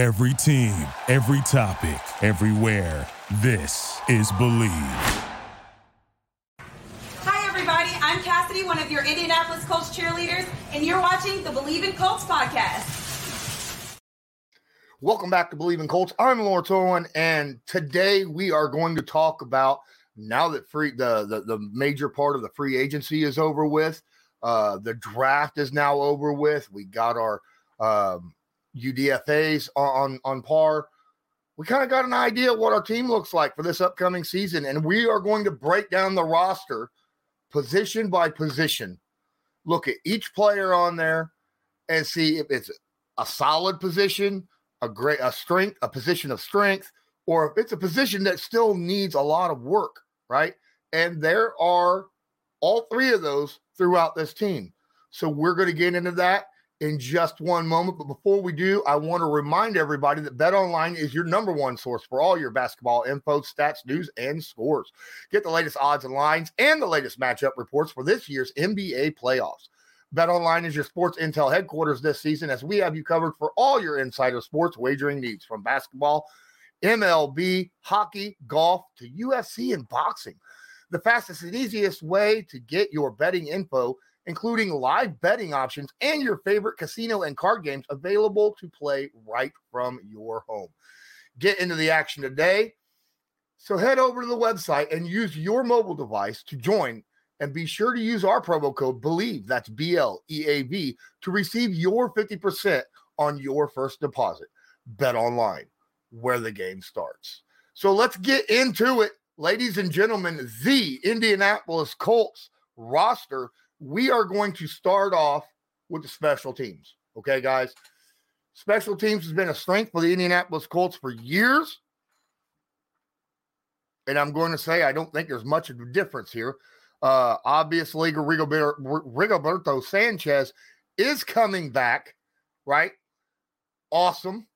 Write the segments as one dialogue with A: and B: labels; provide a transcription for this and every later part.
A: Every team, every topic, everywhere. This is Bleav.
B: Hi, everybody. I'm Cassidy, one of your Indianapolis Colts cheerleaders, and you're watching the Bleav in Colts podcast.
C: Welcome back to Bleav in Colts. I'm Lawrence Owen, and today we are going to talk about now that free the, the, the major part of the free agency is over with. Uh, the draft is now over with. We got our um, UDFAs on on par. We kind of got an idea what our team looks like for this upcoming season, and we are going to break down the roster position by position. Look at each player on there and see if it's a solid position, a great a strength, a position of strength, or if it's a position that still needs a lot of work, right? And there are all three of those throughout this team. So we're going to get into that in just one moment. But before we do, I want to remind everybody that Bet Online is your number one source for all your basketball info, stats, news, and scores. Get the latest odds and lines and the latest matchup reports for this year's NBA playoffs. Bet Online is your sports intel headquarters this season as we have you covered for all your insider sports wagering needs from basketball, MLB, hockey, golf to UFC and boxing. The fastest and easiest way to get your betting info including live betting options and your favorite casino and card games available to play right from your home. Get into the action today. So head over to the website and use your mobile device to join and be sure to use our promo code BLEAV, that's B L E A V, to receive your 50% on your first deposit. Bet online, where the game starts. So let's get into it. Ladies and gentlemen, the Indianapolis Colts roster we are going to start off with the special teams. Okay, guys. Special teams has been a strength for the Indianapolis Colts for years. And I'm going to say I don't think there's much of a difference here. Uh, obviously, Rigoberto Sanchez is coming back, right? Awesome.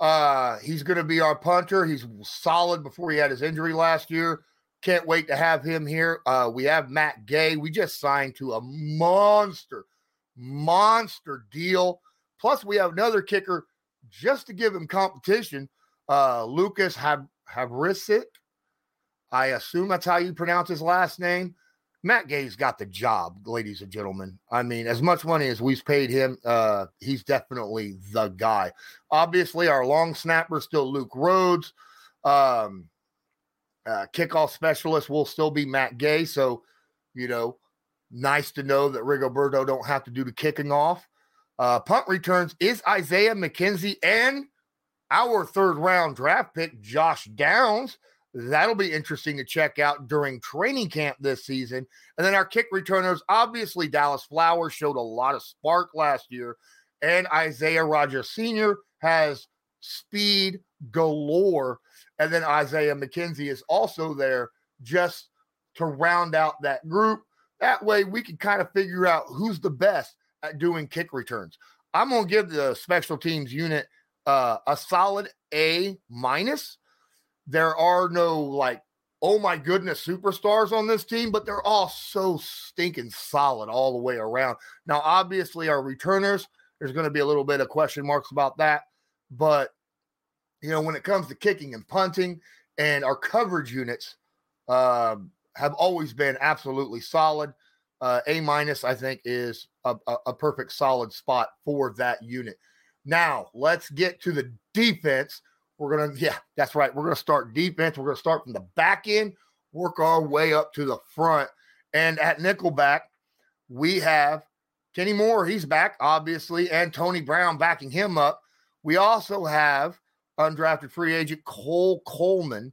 C: Uh, he's going to be our punter. He's solid before he had his injury last year. Can't wait to have him here. Uh, we have Matt Gay. We just signed to a monster, monster deal. Plus, we have another kicker just to give him competition. Uh, Lucas have Havrisik. I assume that's how you pronounce his last name. Matt Gay's got the job, ladies and gentlemen. I mean, as much money as we've paid him, uh, he's definitely the guy. Obviously, our long snapper still Luke Rhodes. Um, uh, kickoff specialist will still be Matt Gay. So, you know, nice to know that Rigoberto don't have to do the kicking off. Uh, punt returns is Isaiah McKenzie and our third round draft pick, Josh Downs. That'll be interesting to check out during training camp this season. And then our kick returners, obviously, Dallas Flowers showed a lot of spark last year, and Isaiah Rodgers Sr. has speed galore. And then Isaiah McKenzie is also there just to round out that group. That way we can kind of figure out who's the best at doing kick returns. I'm going to give the special teams unit uh, a solid A minus. There are no like, oh my goodness, superstars on this team, but they're all so stinking solid all the way around. Now, obviously, our returners, there's going to be a little bit of question marks about that, but you know, when it comes to kicking and punting, and our coverage units uh, have always been absolutely solid. Uh, a minus, I think, is a, a, a perfect solid spot for that unit. Now, let's get to the defense. We're to, yeah, that's right. We're to start defense. We're to start from the back end, work our way up to the front. And at nickelback, we have Kenny Moore. He's back, obviously, and Tony Brown backing him up. We also have undrafted free agent Cole Coleman.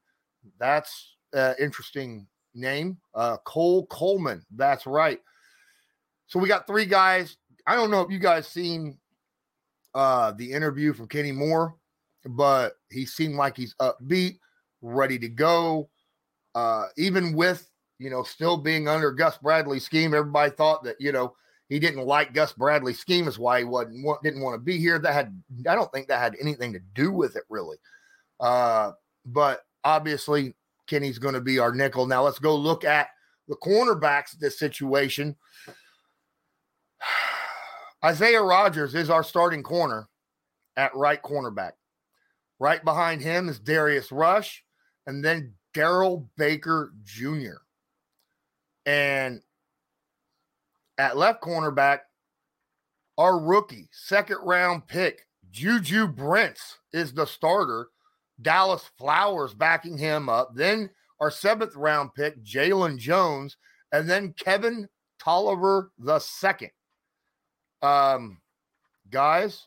C: That's an interesting name. Uh, Cole Coleman. That's right. So we got three guys. I don't know if you guys seen uh, the interview from Kenny Moore, but he seemed like he's upbeat, ready to go. Uh, even with you know still being under Gus Bradley's scheme, everybody thought that you know he didn't like Gus Bradley's scheme is why he wasn't didn't want to be here. That had I don't think that had anything to do with it really. Uh, but obviously Kenny's going to be our nickel. Now let's go look at the cornerbacks this situation. Isaiah Rodgers is our starting corner at right cornerback. Right behind him is Darius Rush and then Darrell Baker Jr. And at left cornerback, our rookie, second round pick, Juju Brents is the starter. Dallas Flowers backing him up. Then our seventh round pick, Jalen Jones, and then Kevin Toliver the second. Um, guys,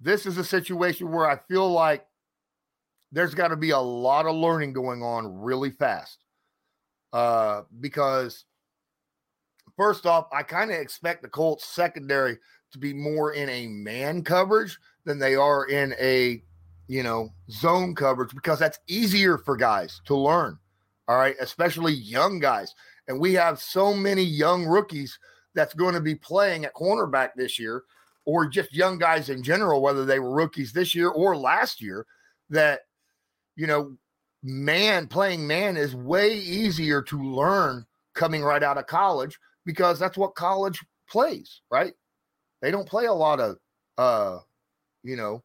C: this is a situation where I feel like there's got to be a lot of learning going on really fast. Uh, because first off, I kind of expect the Colts secondary to be more in a man coverage than they are in a you know zone coverage because that's easier for guys to learn. All right, especially young guys. And we have so many young rookies that's going to be playing at cornerback this year, or just young guys in general, whether they were rookies this year or last year, that, you know, man, playing man is way easier to learn coming right out of college because that's what college plays, right? They don't play a lot of, uh, you know,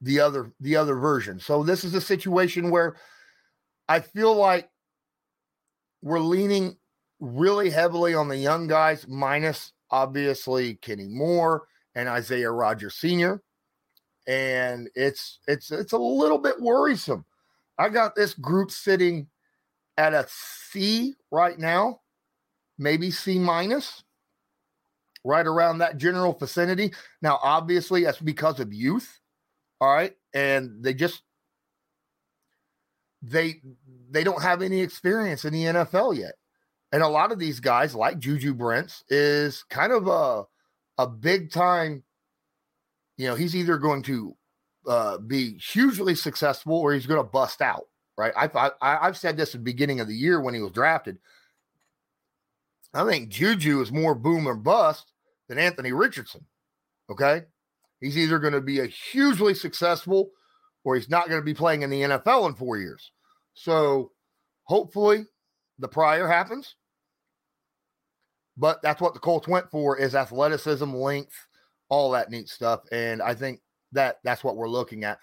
C: the other the other version. So this is a situation where I feel like we're leaning really heavily on the young guys, minus obviously Kenny Moore and Isaiah Rodgers Sr. And it's it's it's a little bit worrisome. I got this group sitting at a C right now, maybe C minus, right around that general vicinity. Now, obviously, that's because of youth. All right. And they just they they don't have any experience in the NFL yet. And a lot of these guys, like Juju Brents, is kind of a a big time. You know, he's either going to uh, be hugely successful or he's going to bust out. Right? I, I I've said this at the beginning of the year when he was drafted. I think Juju is more boom or bust than Anthony Richardson. Okay, he's either going to be a hugely successful or he's not going to be playing in the NFL in four years. So hopefully the prior happens. But that's what the Colts went for is athleticism, length, all that neat stuff. And I think that that's what we're looking at.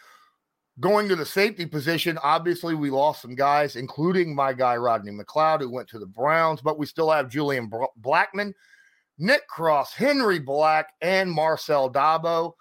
C: Going to the safety position, obviously we lost some guys, including my guy Rodney McLeod, who went to the Browns, but we still have Julian Blackmon, Nick Cross, Henry Black, and Marcel Dabo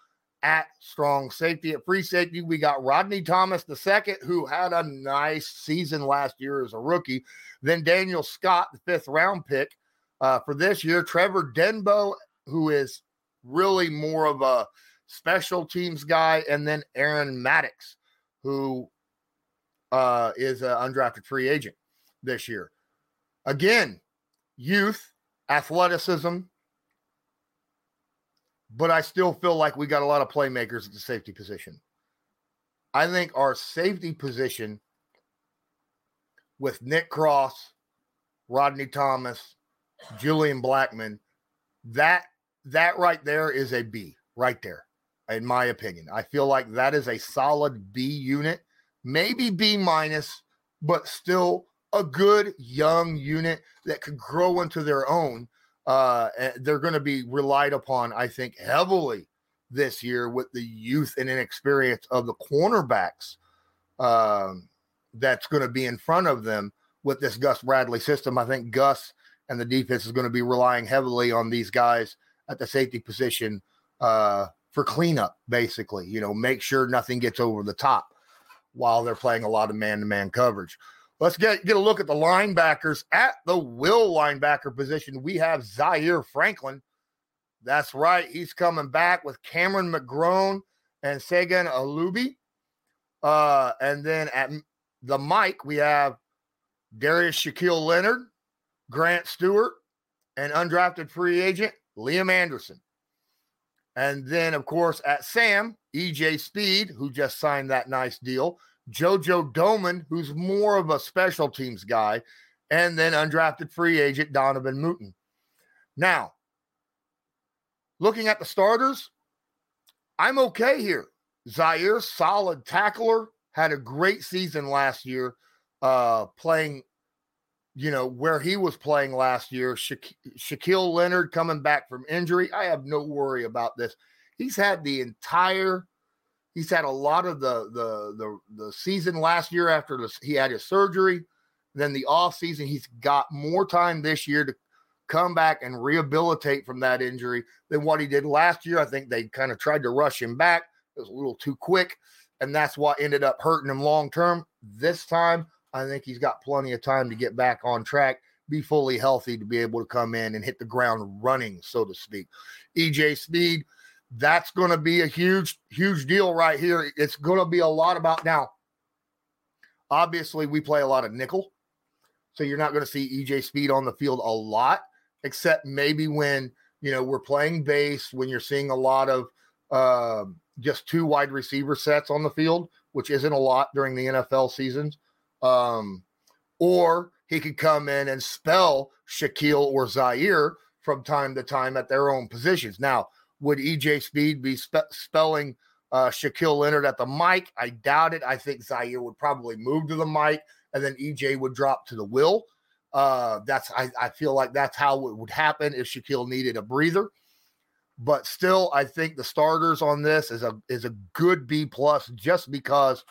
C: at strong safety. At free safety, we got Rodney Thomas II, who had a nice season last year as a rookie. Then Daniel Scott, the fifth round pick uh, for this year. Trevor Denbow, who is really more of a special teams guy. And then Aaron Maddox, who uh, is an undrafted free agent this year. Again, youth, athleticism, but I still feel like we got a lot of playmakers at the safety position. I think our safety position with Nick Cross, Rodney Thomas, Julian Blackmon, that that right there is a B right there, in my opinion. I feel like that is a solid B unit, maybe B minus, but still a good young unit that could grow into their own uh, eh, they're going to be relied upon, I think, heavily this year with the youth and inexperience of the cornerbacks um, that's going to be in front of them with this Gus Bradley system. I think Gus and the defense is going to be relying heavily on these guys at the safety position uh, for cleanup, basically. You know, make sure nothing gets over the top while they're playing a lot of man to man coverage. Let's get, get a look at the linebackers. At the will linebacker position, we have Zaire Franklin. That's right. He's coming back with Cameron McGrone and Segun Olubi. Uh, and then at the mic, we have Darius Shaquille Leonard, Grant Stuard, and undrafted free agent Liam Anderson. And then, of course, at Sam, EJ Speed, who just signed that nice deal, JoJo Domann, who's more of a special teams guy, and then undrafted free agent Donovan Mooten. Now, looking at the starters, I'm okay here. Zaire, solid tackler, had a great season last year, uh, playing, you know, where he was playing last year. Sha- Shaquille Leonard coming back from injury. I have no worry about this. He's had the entire He's had a lot of the the the the season last year after the, he had his surgery. Then the off season, he's got more time this year to come back and rehabilitate from that injury than what he did last year. I think they kind of tried to rush him back. It was a little too quick, and that's what ended up hurting him long term. This time, I think he's got plenty of time to get back on track, be fully healthy to be able to come in and hit the ground running, so to speak. EJ Speed, that's going to be a huge, huge deal right here. It's going to be a lot about now. Obviously, we play a lot of nickel, so you're not going to see EJ Speed on the field a lot, except maybe when you know we're playing base, when you're seeing a lot of uh, just two wide receiver sets on the field, which isn't a lot during the NFL seasons. Um, or he could come in and spell Shaquille or Zaire from time to time at their own positions. Now, would EJ Speed be spe- spelling uh, Shaquille Leonard at the mic? I doubt it. I think Zaire would probably move to the mic and then EJ would drop to the will. Uh, that's I, I feel like that's how it would happen if Shaquille needed a breather. But still, I think the starters on this is a is a good B plus just because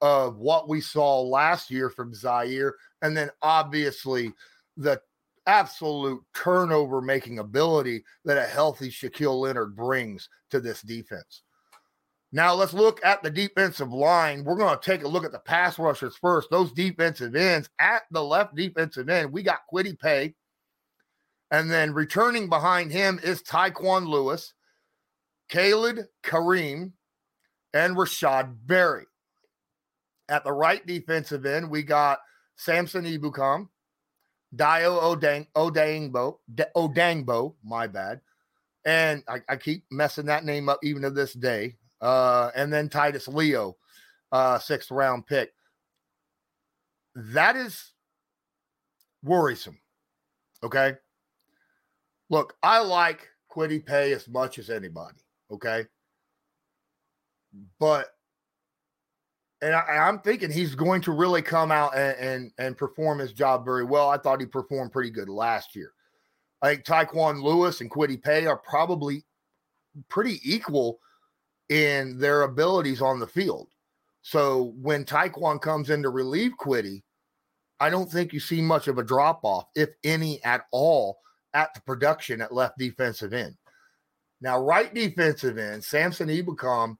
C: of what we saw last year from Zaire, and then obviously the absolute turnover making ability that a healthy Shaquille Leonard brings to this defense. Now let's look at the defensive line. We're going to take a look at the pass rushers first. Those defensive ends at the left defensive end, we got Kwity Paye. And then returning behind him is Tyquan Lewis, Khalid Kareem, and Rashad Berry. At the right defensive end, we got Samson Ebukam, Dayo Odang, Odangbo, Odangbo, my bad. And I, I, keep messing that name up even to this day. Uh, and then Titus Leo, uh, sixth round pick. That is worrisome. Okay. Look, I like Kwity Paye as much as anybody. Okay. But and I, am thinking he's going to really come out and, and, and perform his job very well. I thought he performed pretty good last year. I think Tyquan Lewis and Kwity Paye are probably pretty equal in their abilities on the field. So when Tyquan comes in to relieve Kwity, I don't think you see much of a drop off, if any at all, at the production at left defensive end. Now, right defensive end, Samson Ebukam –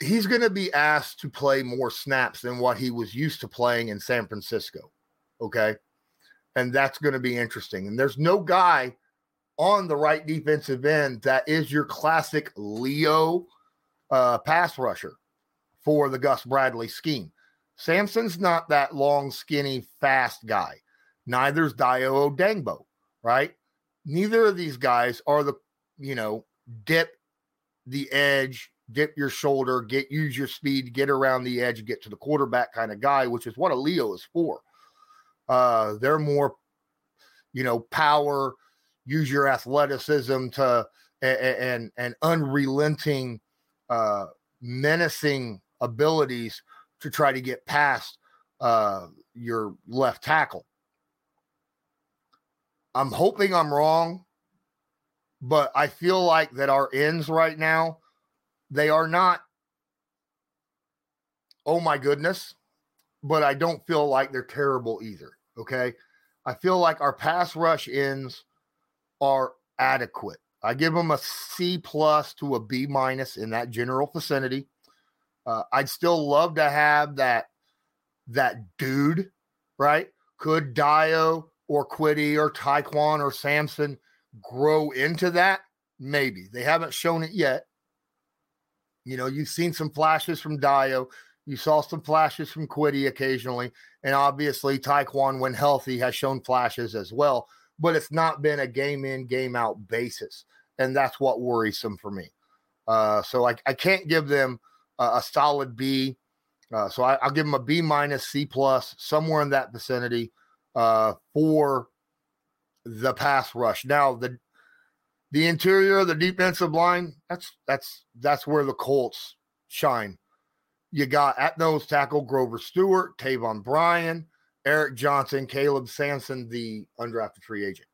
C: he's going to be asked to play more snaps than what he was used to playing in San Francisco. Okay. And that's going to be interesting. And there's no guy on the right defensive end that is your classic Leo uh, pass rusher for the Gus Bradley scheme. Samson's not that long, skinny, fast guy. Neither's Dayo Odangbo, right? Neither of these guys are the, you know, dip the edge dip your shoulder, get use your speed, get around the edge, get to the quarterback kind of guy, which is what a Leo is for. Uh, they're more, you know, power, use your athleticism to and, and unrelenting, uh, menacing abilities to try to get past uh, your left tackle. I'm hoping I'm wrong, but I feel like that our ends right now they are not, oh my goodness, but I don't feel like they're terrible either. Okay. I feel like our pass rush ends are adequate. I give them a C plus to a B minus in that general vicinity. Uh, I'd still love to have that that dude, right? Could Dayo or Kwity or Tyquan or Samson grow into that? Maybe they haven't shown it yet. You know, you've seen some flashes from Dayo. You saw some flashes from Kwity occasionally. And obviously, Tyquan, when healthy, has shown flashes as well. But it's not been a game in, game out basis. And that's what worries worrisome for me. Uh, so I, I can't give them a, a solid B. Uh, so I, will give them a B minus, C plus, somewhere in that vicinity uh, for the pass rush. Now, the the interior of the defensive line, that's that's that's where the Colts shine. You got at nose tackle Grover Stewart, Taven Bryan, Eric Johnson, Caleb Sanson, the undrafted free agent.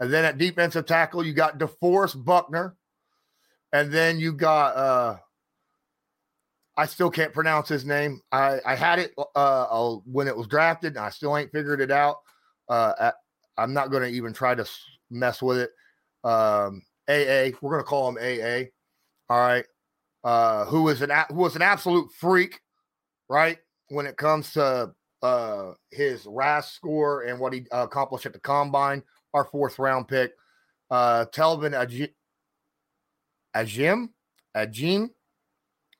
C: And then at defensive tackle, you got DeForest Buckner. And then you got uh I still can't pronounce his name. I, I had it uh, when it was drafted, and I still ain't figured it out. Uh, I'm not going to even try to mess with it. Um, AA, we're going to call him AA. All right, uh, who is an who was an absolute freak, right? When it comes to uh, his RAS score and what he accomplished at the combine, our fourth round pick, uh, Talvin Ajim, Ajim, Ajim,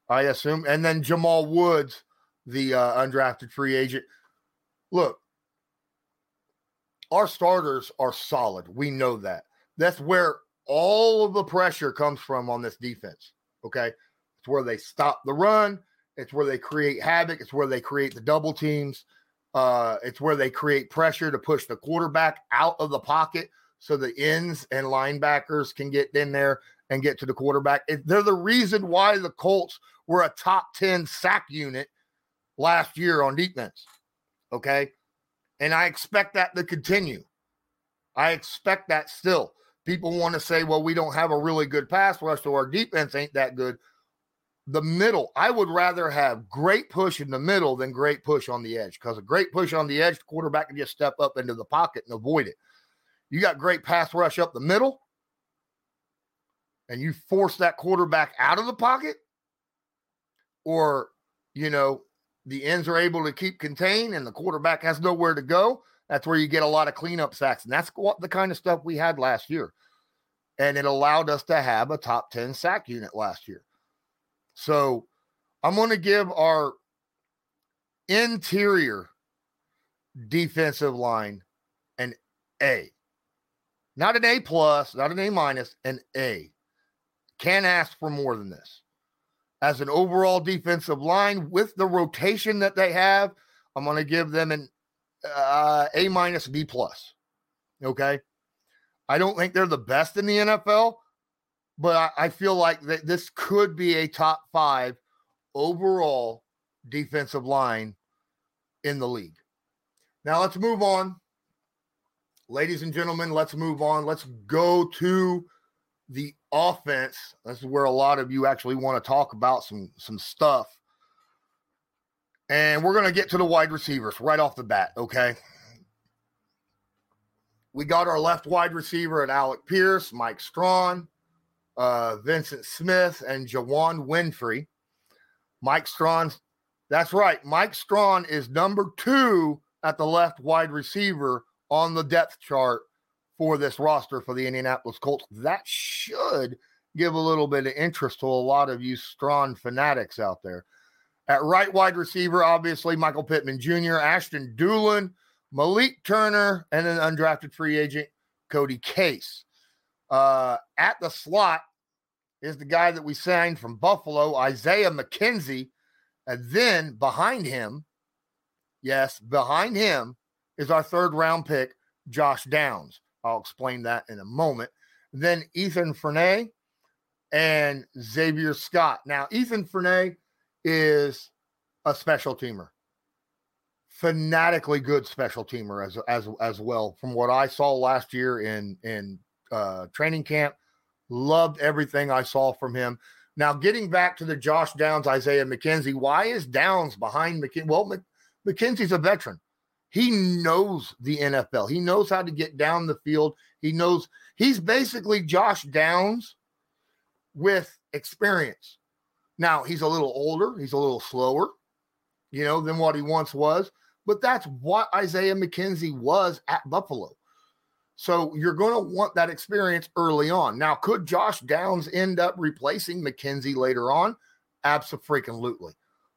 C: I assume, and then Jamal Woods, the uh, undrafted free agent. Look, our starters are solid. We know that. That's where all of the pressure comes from on this defense. Okay. It's where they stop the run. It's where they create havoc. It's where they create the double teams. Uh, it's where they create pressure to push the quarterback out of the pocket so the ends and linebackers can get in there and get to the quarterback. It, they're the reason why the Colts were a top 10 sack unit last year on defense. Okay. And I expect that to continue. I expect that still. People want to say, well, we don't have a really good pass rush, so our defense ain't that good. The middle, I would rather have great push in the middle than great push on the edge because a great push on the edge, the quarterback can just step up into the pocket and avoid it. You got great pass rush up the middle, and you force that quarterback out of the pocket, or, you know, the ends are able to keep contained and the quarterback has nowhere to go, that's where you get a lot of cleanup sacks. And that's what the kind of stuff we had last year. And it allowed us to have a top 10 sack unit last year. So I'm going to give our interior defensive line an A. Not an A plus, not an A minus, an A. Can't ask for more than this as an overall defensive line with the rotation that they have. I'm going to give them an uh, A minus B plus. Okay. I don't think they're the best in the NFL, but I, I feel like that this could be a top five overall defensive line in the league. Now let's move on. Ladies and gentlemen, let's move on. Let's go to the offense, this is where a lot of you actually want to talk about some some stuff. And we're going to get to the wide receivers right off the bat, okay? We got our left wide receiver at Alec Pierce, Mike Strachan, uh, Vincent Smith, and Juwann Winfrey. Mike Strachan, that's right. Mike Strachan is number two at the left wide receiver on the depth chart for this roster for the Indianapolis Colts. That should give a little bit of interest to a lot of you strong fanatics out there. At right wide receiver, obviously, Michael Pittman Jr., Ashton Dulin, Malik Turner, and an undrafted free agent, Cody Case. Uh, at the slot is the guy that we signed from Buffalo, Isaiah McKenzie. And then behind him, yes, behind him is our third round pick, Josh Downs. I'll explain that in a moment. Then Ethan Fernea and Xavier Scott. Now, Ethan Fernea is a special teamer, fanatically good special teamer as as as well. From what I saw last year in in uh, training camp, loved everything I saw from him. Now, getting back to the Josh Downs, Isaiah McKenzie, why is Downs behind McKenzie? Well, McKenzie's a veteran. He knows the NFL. He knows how to get down the field. He knows he's basically Josh Downs with experience. Now, he's a little older, he's a little slower, you know, than what he once was, but that's what Isaiah McKenzie was at Buffalo. So you're going to want that experience early on. Now, could Josh Downs end up replacing McKenzie later on? Absolutely.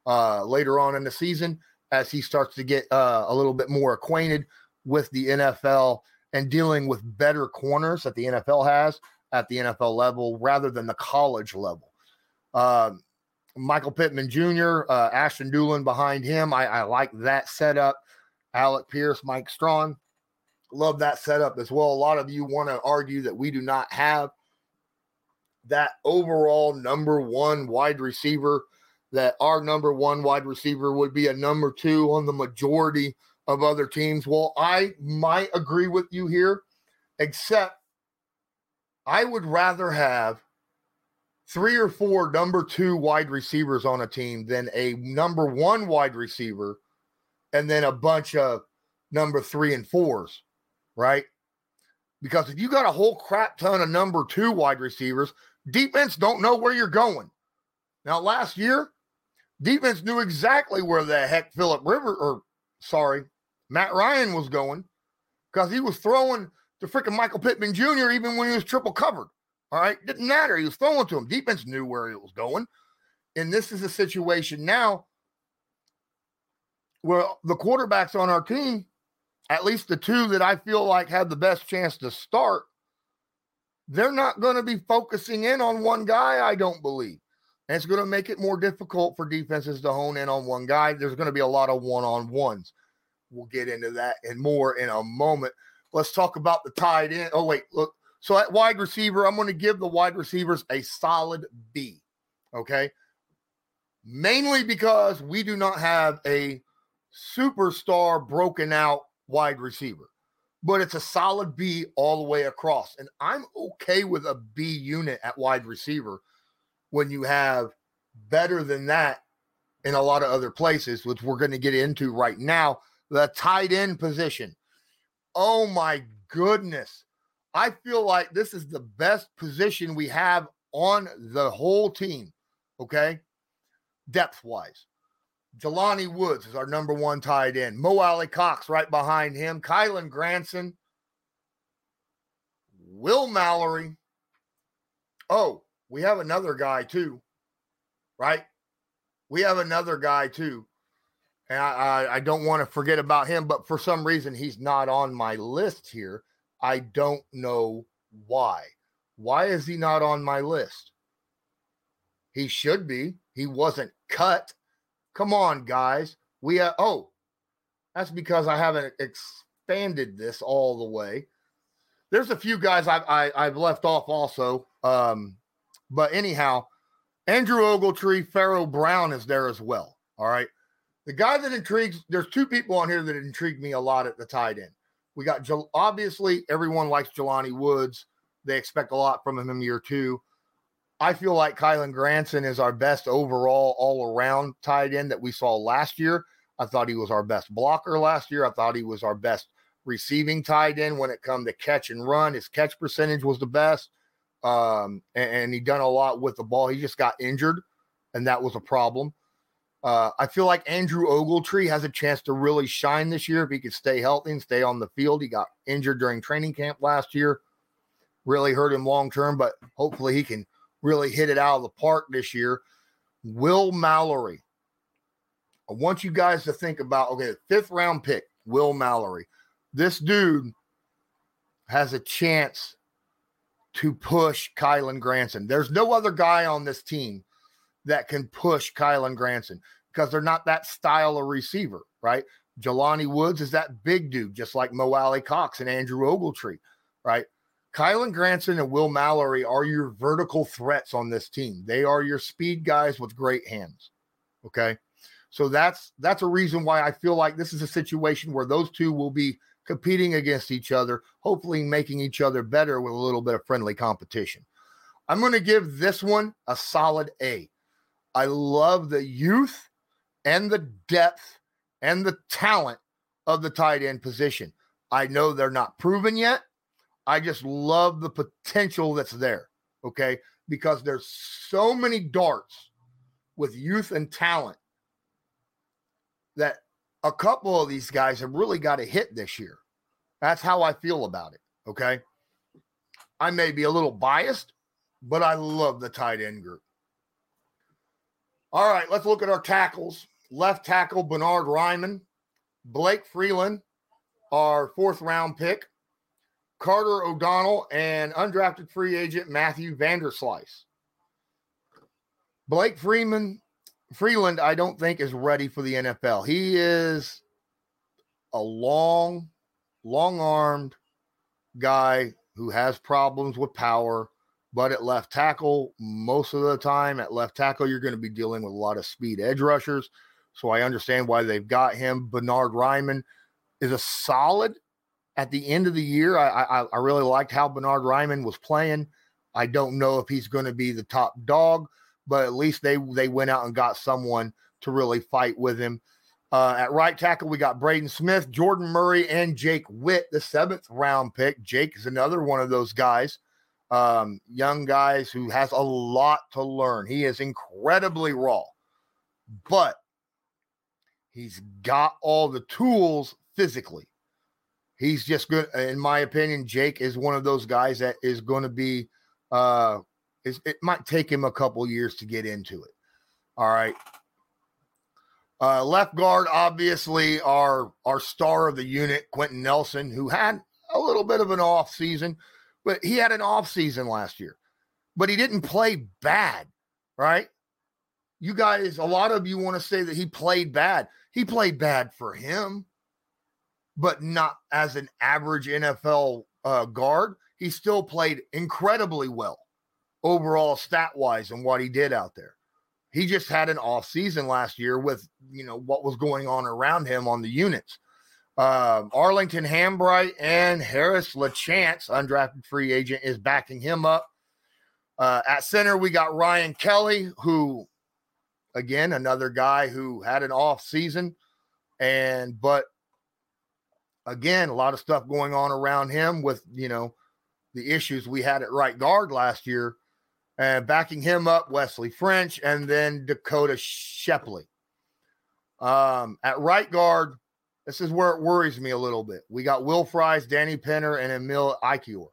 C: Uh, later on in the season, as he starts to get uh, a little bit more acquainted with the NFL and dealing with better corners that the NFL has at the NFL level rather than the college level. Uh, Michael Pittman Jr., uh, Ashton Dulin behind him. I, I, like that setup. Alec Pierce, Mike Strachan. Love that setup as well. A lot of you want to argue that we do not have that overall number one wide receiver that our number one wide receiver would be a number two on the majority of other teams. Well, I might agree with you here, except I would rather have three or four number two wide receivers on a team than a number one wide receiver and then a bunch of number three and fours, right? Because if you got a whole crap ton of number two wide receivers, defense don't know where you're going. Now, last year, defense knew exactly where the heck Philip River or sorry, Matt Ryan was going because he was throwing to freaking Michael Pittman Jr. even when he was triple covered. All right. Didn't matter. He was throwing to him. Defense knew where he was going. And this is a situation now where the quarterbacks on our team, at least the two that I feel like have the best chance to start, they're not going to be focusing in on one guy, I don't believe. And it's going to make it more difficult for defenses to hone in on one guy. There's going to be a lot of one on ones. We'll get into that and more in a moment. Let's talk about the tight end. Oh, wait, look. So at wide receiver, I'm going to give the wide receivers a solid B. Okay. Mainly because we do not have a superstar broken out wide receiver, but it's a solid B all the way across. And I'm okay with a B unit at wide receiver when you have better than that in a lot of other places, which we're going to get into right now. The tight end position. Oh my goodness. I feel like this is the best position we have on the whole team. Okay. Depth wise. Jelani Woods is our number one tight end. Mo Alie-Cox right behind him. Kylen Granson. Will Mallory. Oh, we have another guy too, right? We have another guy too. And I, I, I don't want to forget about him, but for some reason he's not on my list here. I don't know why. Why is he not on my list? He should be. He wasn't cut. Come on, guys. We have, oh, that's because I haven't expanded this all the way. There's a few guys I've, I, have i have left off also. Um, but anyhow, Andrew Ogletree, Pharaoh Brown is there as well. All right. The guy that intrigues, there's two people on here that intrigue me a lot at the tight end. We got obviously everyone likes Jelani Woods. They expect a lot from him in year two. I feel like Kylen Granson is our best overall, all around tight end that we saw last year. I thought he was our best blocker last year. I thought he was our best receiving tight end when it come to catch and run. His catch percentage was the best. Um, and, and he done a lot with the ball. He just got injured, and that was a problem. Uh, I feel like Andrew Ogletree has a chance to really shine this year if he could stay healthy and stay on the field. He got injured during training camp last year, really hurt him long term, but hopefully he can really hit it out of the park this year. Will Mallory. I want you guys to think about okay, fifth round pick, Will Mallory. This dude has a chance to push Kylen Granson. There's no other guy on this team that can push Kylen Granson because they're not that style of receiver, right? Jelani Woods is that big dude, just like Mo Alie-Cox and Andrew Ogletree, right? Kylen Granson and Will Mallory are your vertical threats on this team. They are your speed guys with great hands. Okay. So that's that's a reason why I feel like this is a situation where those two will be competing against each other, hopefully making each other better with a little bit of friendly competition. I'm going to give this one a solid A. I love the youth and the depth and the talent of the tight end position. I know they're not proven yet. I just love the potential that's there. Okay. Because there's so many darts with youth and talent that a couple of these guys have really got to hit this year. That's how I feel about it. Okay. I may be a little biased, but I love the tight end group. All right, let's look at our tackles. Left tackle Bernard Raimann, Blake Freeland, our fourth round pick, Carter O'Donnell, and undrafted free agent Matthew Vanderslice. Blake Freeman, Freeland, I don't think is ready for the NFL. He is a long, long armed guy who has problems with power. But at left tackle, most of the time at left tackle, you're going to be dealing with a lot of speed edge rushers. So I understand why they've got him. Bernard Raimann is a solid at the end of the year. I, I, I really liked how Bernard Raimann was playing. I don't know if he's going to be the top dog, but at least they they went out and got someone to really fight with him. Uh, at right tackle, we got Braden Smith, Jordan Murray, and Jake Witt, the seventh round pick. Jake is another one of those guys, um, young guys who has a lot to learn. He is incredibly raw, but he's got all the tools physically. He's just good, in my opinion. Jake is one of those guys that is going to be. Uh, is it might take him a couple years to get into it. All right. Uh, left guard, obviously, our our star of the unit, Quenton Nelson, who had a little bit of an off season, but he had an off season last year, but he didn't play bad, right? You guys, a lot of you want to say that he played bad. He played bad for him, but not as an average NFL uh, guard. He still played incredibly well overall, stat wise, and what he did out there he just had an off season last year with you know what was going on around him on the units. Uh, Arlington Hambright and Harris LaChance, undrafted free agent, is backing him up. Uh, at center, we got Ryan Kelly, who, again, another guy who had an off season, and but again, a lot of stuff going on around him with you know the issues we had at right guard last year and backing him up, Wesley French, and then Dakota Shepley. Um, at right guard, this is where it worries me a little bit. We got Will Fries, Danny Pinter, and Emil Ekiyor,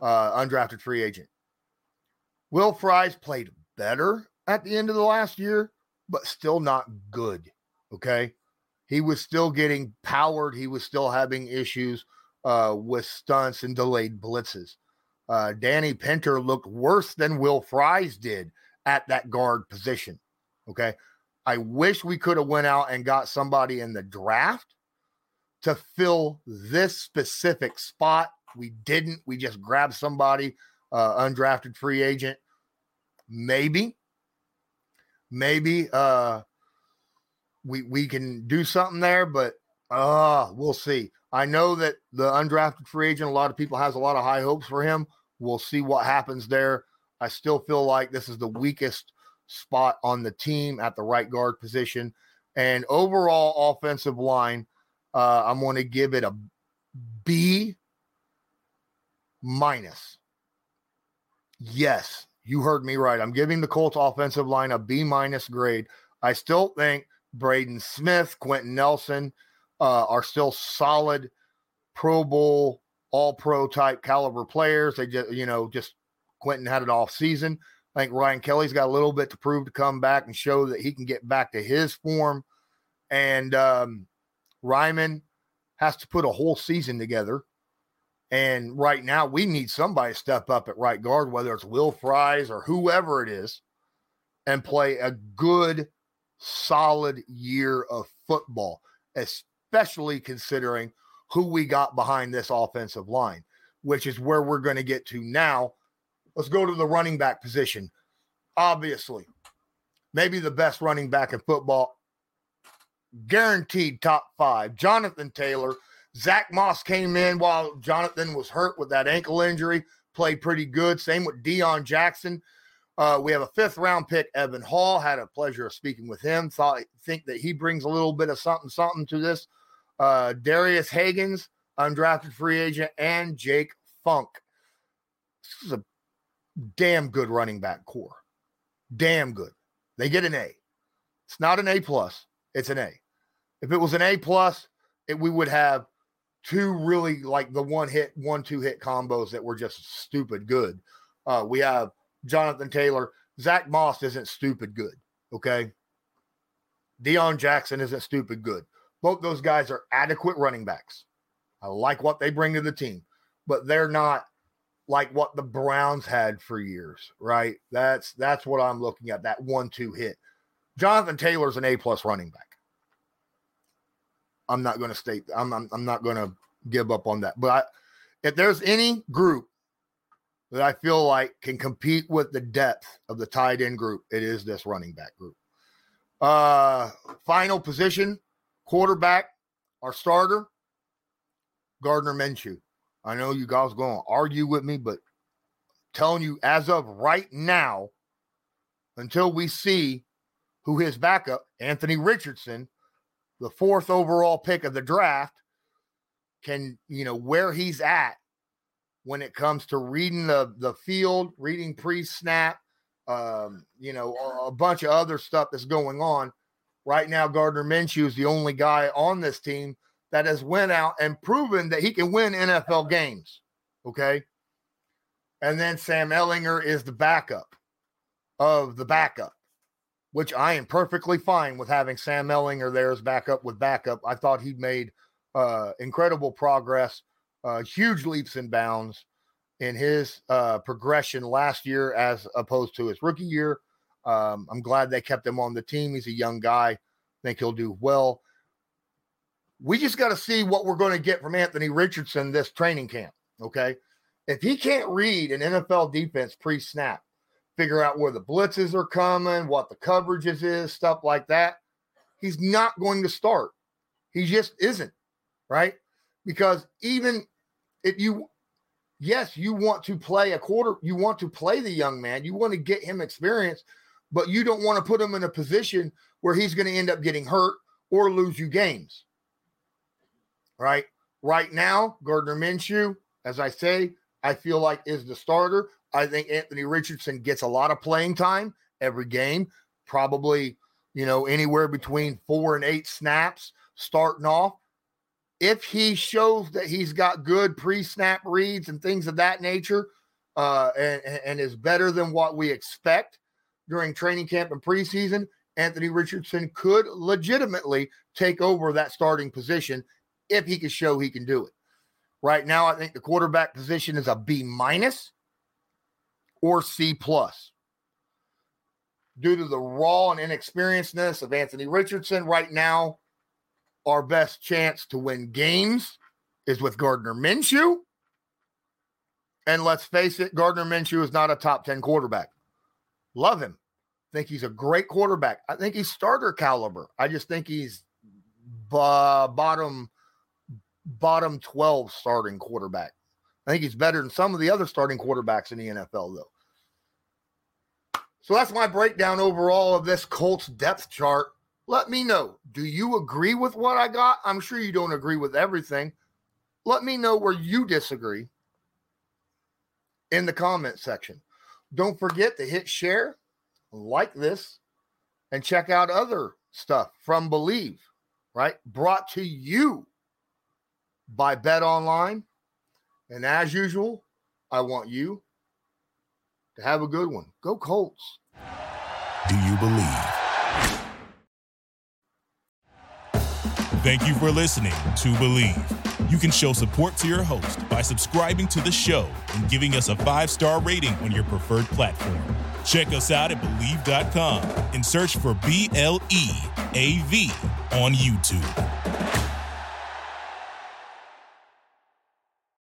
C: uh, undrafted free agent. Will Fries played better at the end of the last year, but still not good. Okay. He was still getting powered. He was still having issues uh, with stunts and delayed blitzes. Uh, Danny Pinter looked worse than Will Fries did at that guard position. Okay. I wish we could have went out and got somebody in the draft to fill this specific spot. We didn't. We just grabbed somebody, uh, undrafted free agent. Maybe, maybe uh, we we can do something there, but uh, we'll see. I know that the undrafted free agent, a lot of people has a lot of high hopes for him. We'll see what happens there. I still feel like this is the weakest spot on the team at the right guard position. And overall offensive line, uh, I'm going to give it a B minus. Yes, you heard me right. I'm giving the Colts offensive line a B minus grade. I still think Braden Smith, Quenton Nelson uh, are still solid Pro Bowl all pro type caliber players. They just, you know, just Quenton had an off season. I think Ryan Kelly's got a little bit to prove to come back and show that he can get back to his form. And um, Raimann has to put a whole season together. And right now, we need somebody to step up at right guard, whether it's Will Fries or whoever it is, and play a good, solid year of football, especially considering who we got behind this offensive line, which is where we're going to get to now. Let's go to the running back position. Obviously, maybe the best running back in football, guaranteed top five. Jonathan Taylor. Zach Moss came in while Jonathan was hurt with that ankle injury, played pretty good. Same with Deon Jackson. Uh, we have a fifth round pick, Evan Hall. Had a pleasure of speaking with him. Thought think that he brings a little bit of something, something to this uh, Darius Hagans, undrafted free agent, and Jake Funk. This is a damn good running back core. Damn good. They get an A. It's not an A plus. It's an A. If it was an A plus, it, we would have two really like the one hit, one two hit combos that were just stupid good. Uh, we have Jonathan Taylor. Zach Moss isn't stupid good. Okay. Deon Jackson isn't stupid good. Both those guys are adequate running backs. I like what they bring to the team, but they're not like what the Browns had for years, right? That's that's what I'm looking at. That one-two hit. Jonathan Taylor's an A plus running back. I'm not going to state. I'm, I'm I'm not going to give up on that. But I, if there's any group that I feel like can compete with the depth of the tight end group, it is this running back group. Uh, final position Quarterback, our starter, Gardner Minshew. I know you guys going to argue with me, but telling you as of right now, until we see who his backup, Anthony Richardson, the fourth overall pick of the draft, can, you know, where he's at when it comes to reading the, the field, reading pre snap, um, you know, a, a bunch of other stuff that's going on. Right now, Gardner Minshew is the only guy on this team that has went out and proven that he can win NFL games. Okay. And then Sam Ehlinger is the backup of the backup, which I am perfectly fine with having Sam Ehlinger there as backup with backup. I thought he made uh, incredible progress, uh, huge leaps and bounds in his uh, progression last year as opposed to his rookie year. Um, I'm glad they kept him on the team. He's a young guy. I think he'll do well. We just got to see what we're going to get from Anthony Richardson this training camp. Okay. If he can't read an NFL defense pre snap, figure out where the blitzes are coming, what the coverages is, stuff like that, he's not going to start. He just isn't. Right. Because even if you yes, you want to play a quarter, you want to play the young man, you want to get him experience, but you don't want to put him in a position where he's going to end up getting hurt or lose you games. Right? Right now, Gardner Minshew, as I say, I feel like is the starter. I think Anthony Richardson gets a lot of playing time every game, probably, you know, anywhere between four and eight snaps starting off if he shows that he's got good pre-snap reads and things of that nature, uh, and, and is better than what we expect during training camp and preseason, Anthony Richardson could legitimately take over that starting position if he can show he can do it. Right now, I think the quarterback position is a B minus or C plus. Due to the raw and inexperiencedness of Anthony Richardson, right now, our best chance to win games is with Gardner Minshew. And let's face it, Gardner Minshew is not a top 10 quarterback. Love him. Think he's a great quarterback. I think he's starter caliber. I just think he's b- bottom bottom 12 starting quarterback. I think he's better than some of the other starting quarterbacks in the NFL though. So that's my breakdown overall of this Colts depth chart let me know. Do you agree with what I got? I'm sure you don't agree with everything. Let me know where you disagree in the comment section. Don't forget to hit share, like this, and check out other stuff from Bleav, right? Brought to you by BetOnline. And as usual, I want you to have a good one. Go Colts.
A: Do you believe? Thank you for listening to Bleav. You can show support to your host by subscribing to the show and giving us a five star rating on your preferred platform. Check us out at Bleav.com and search for B L E A V on YouTube.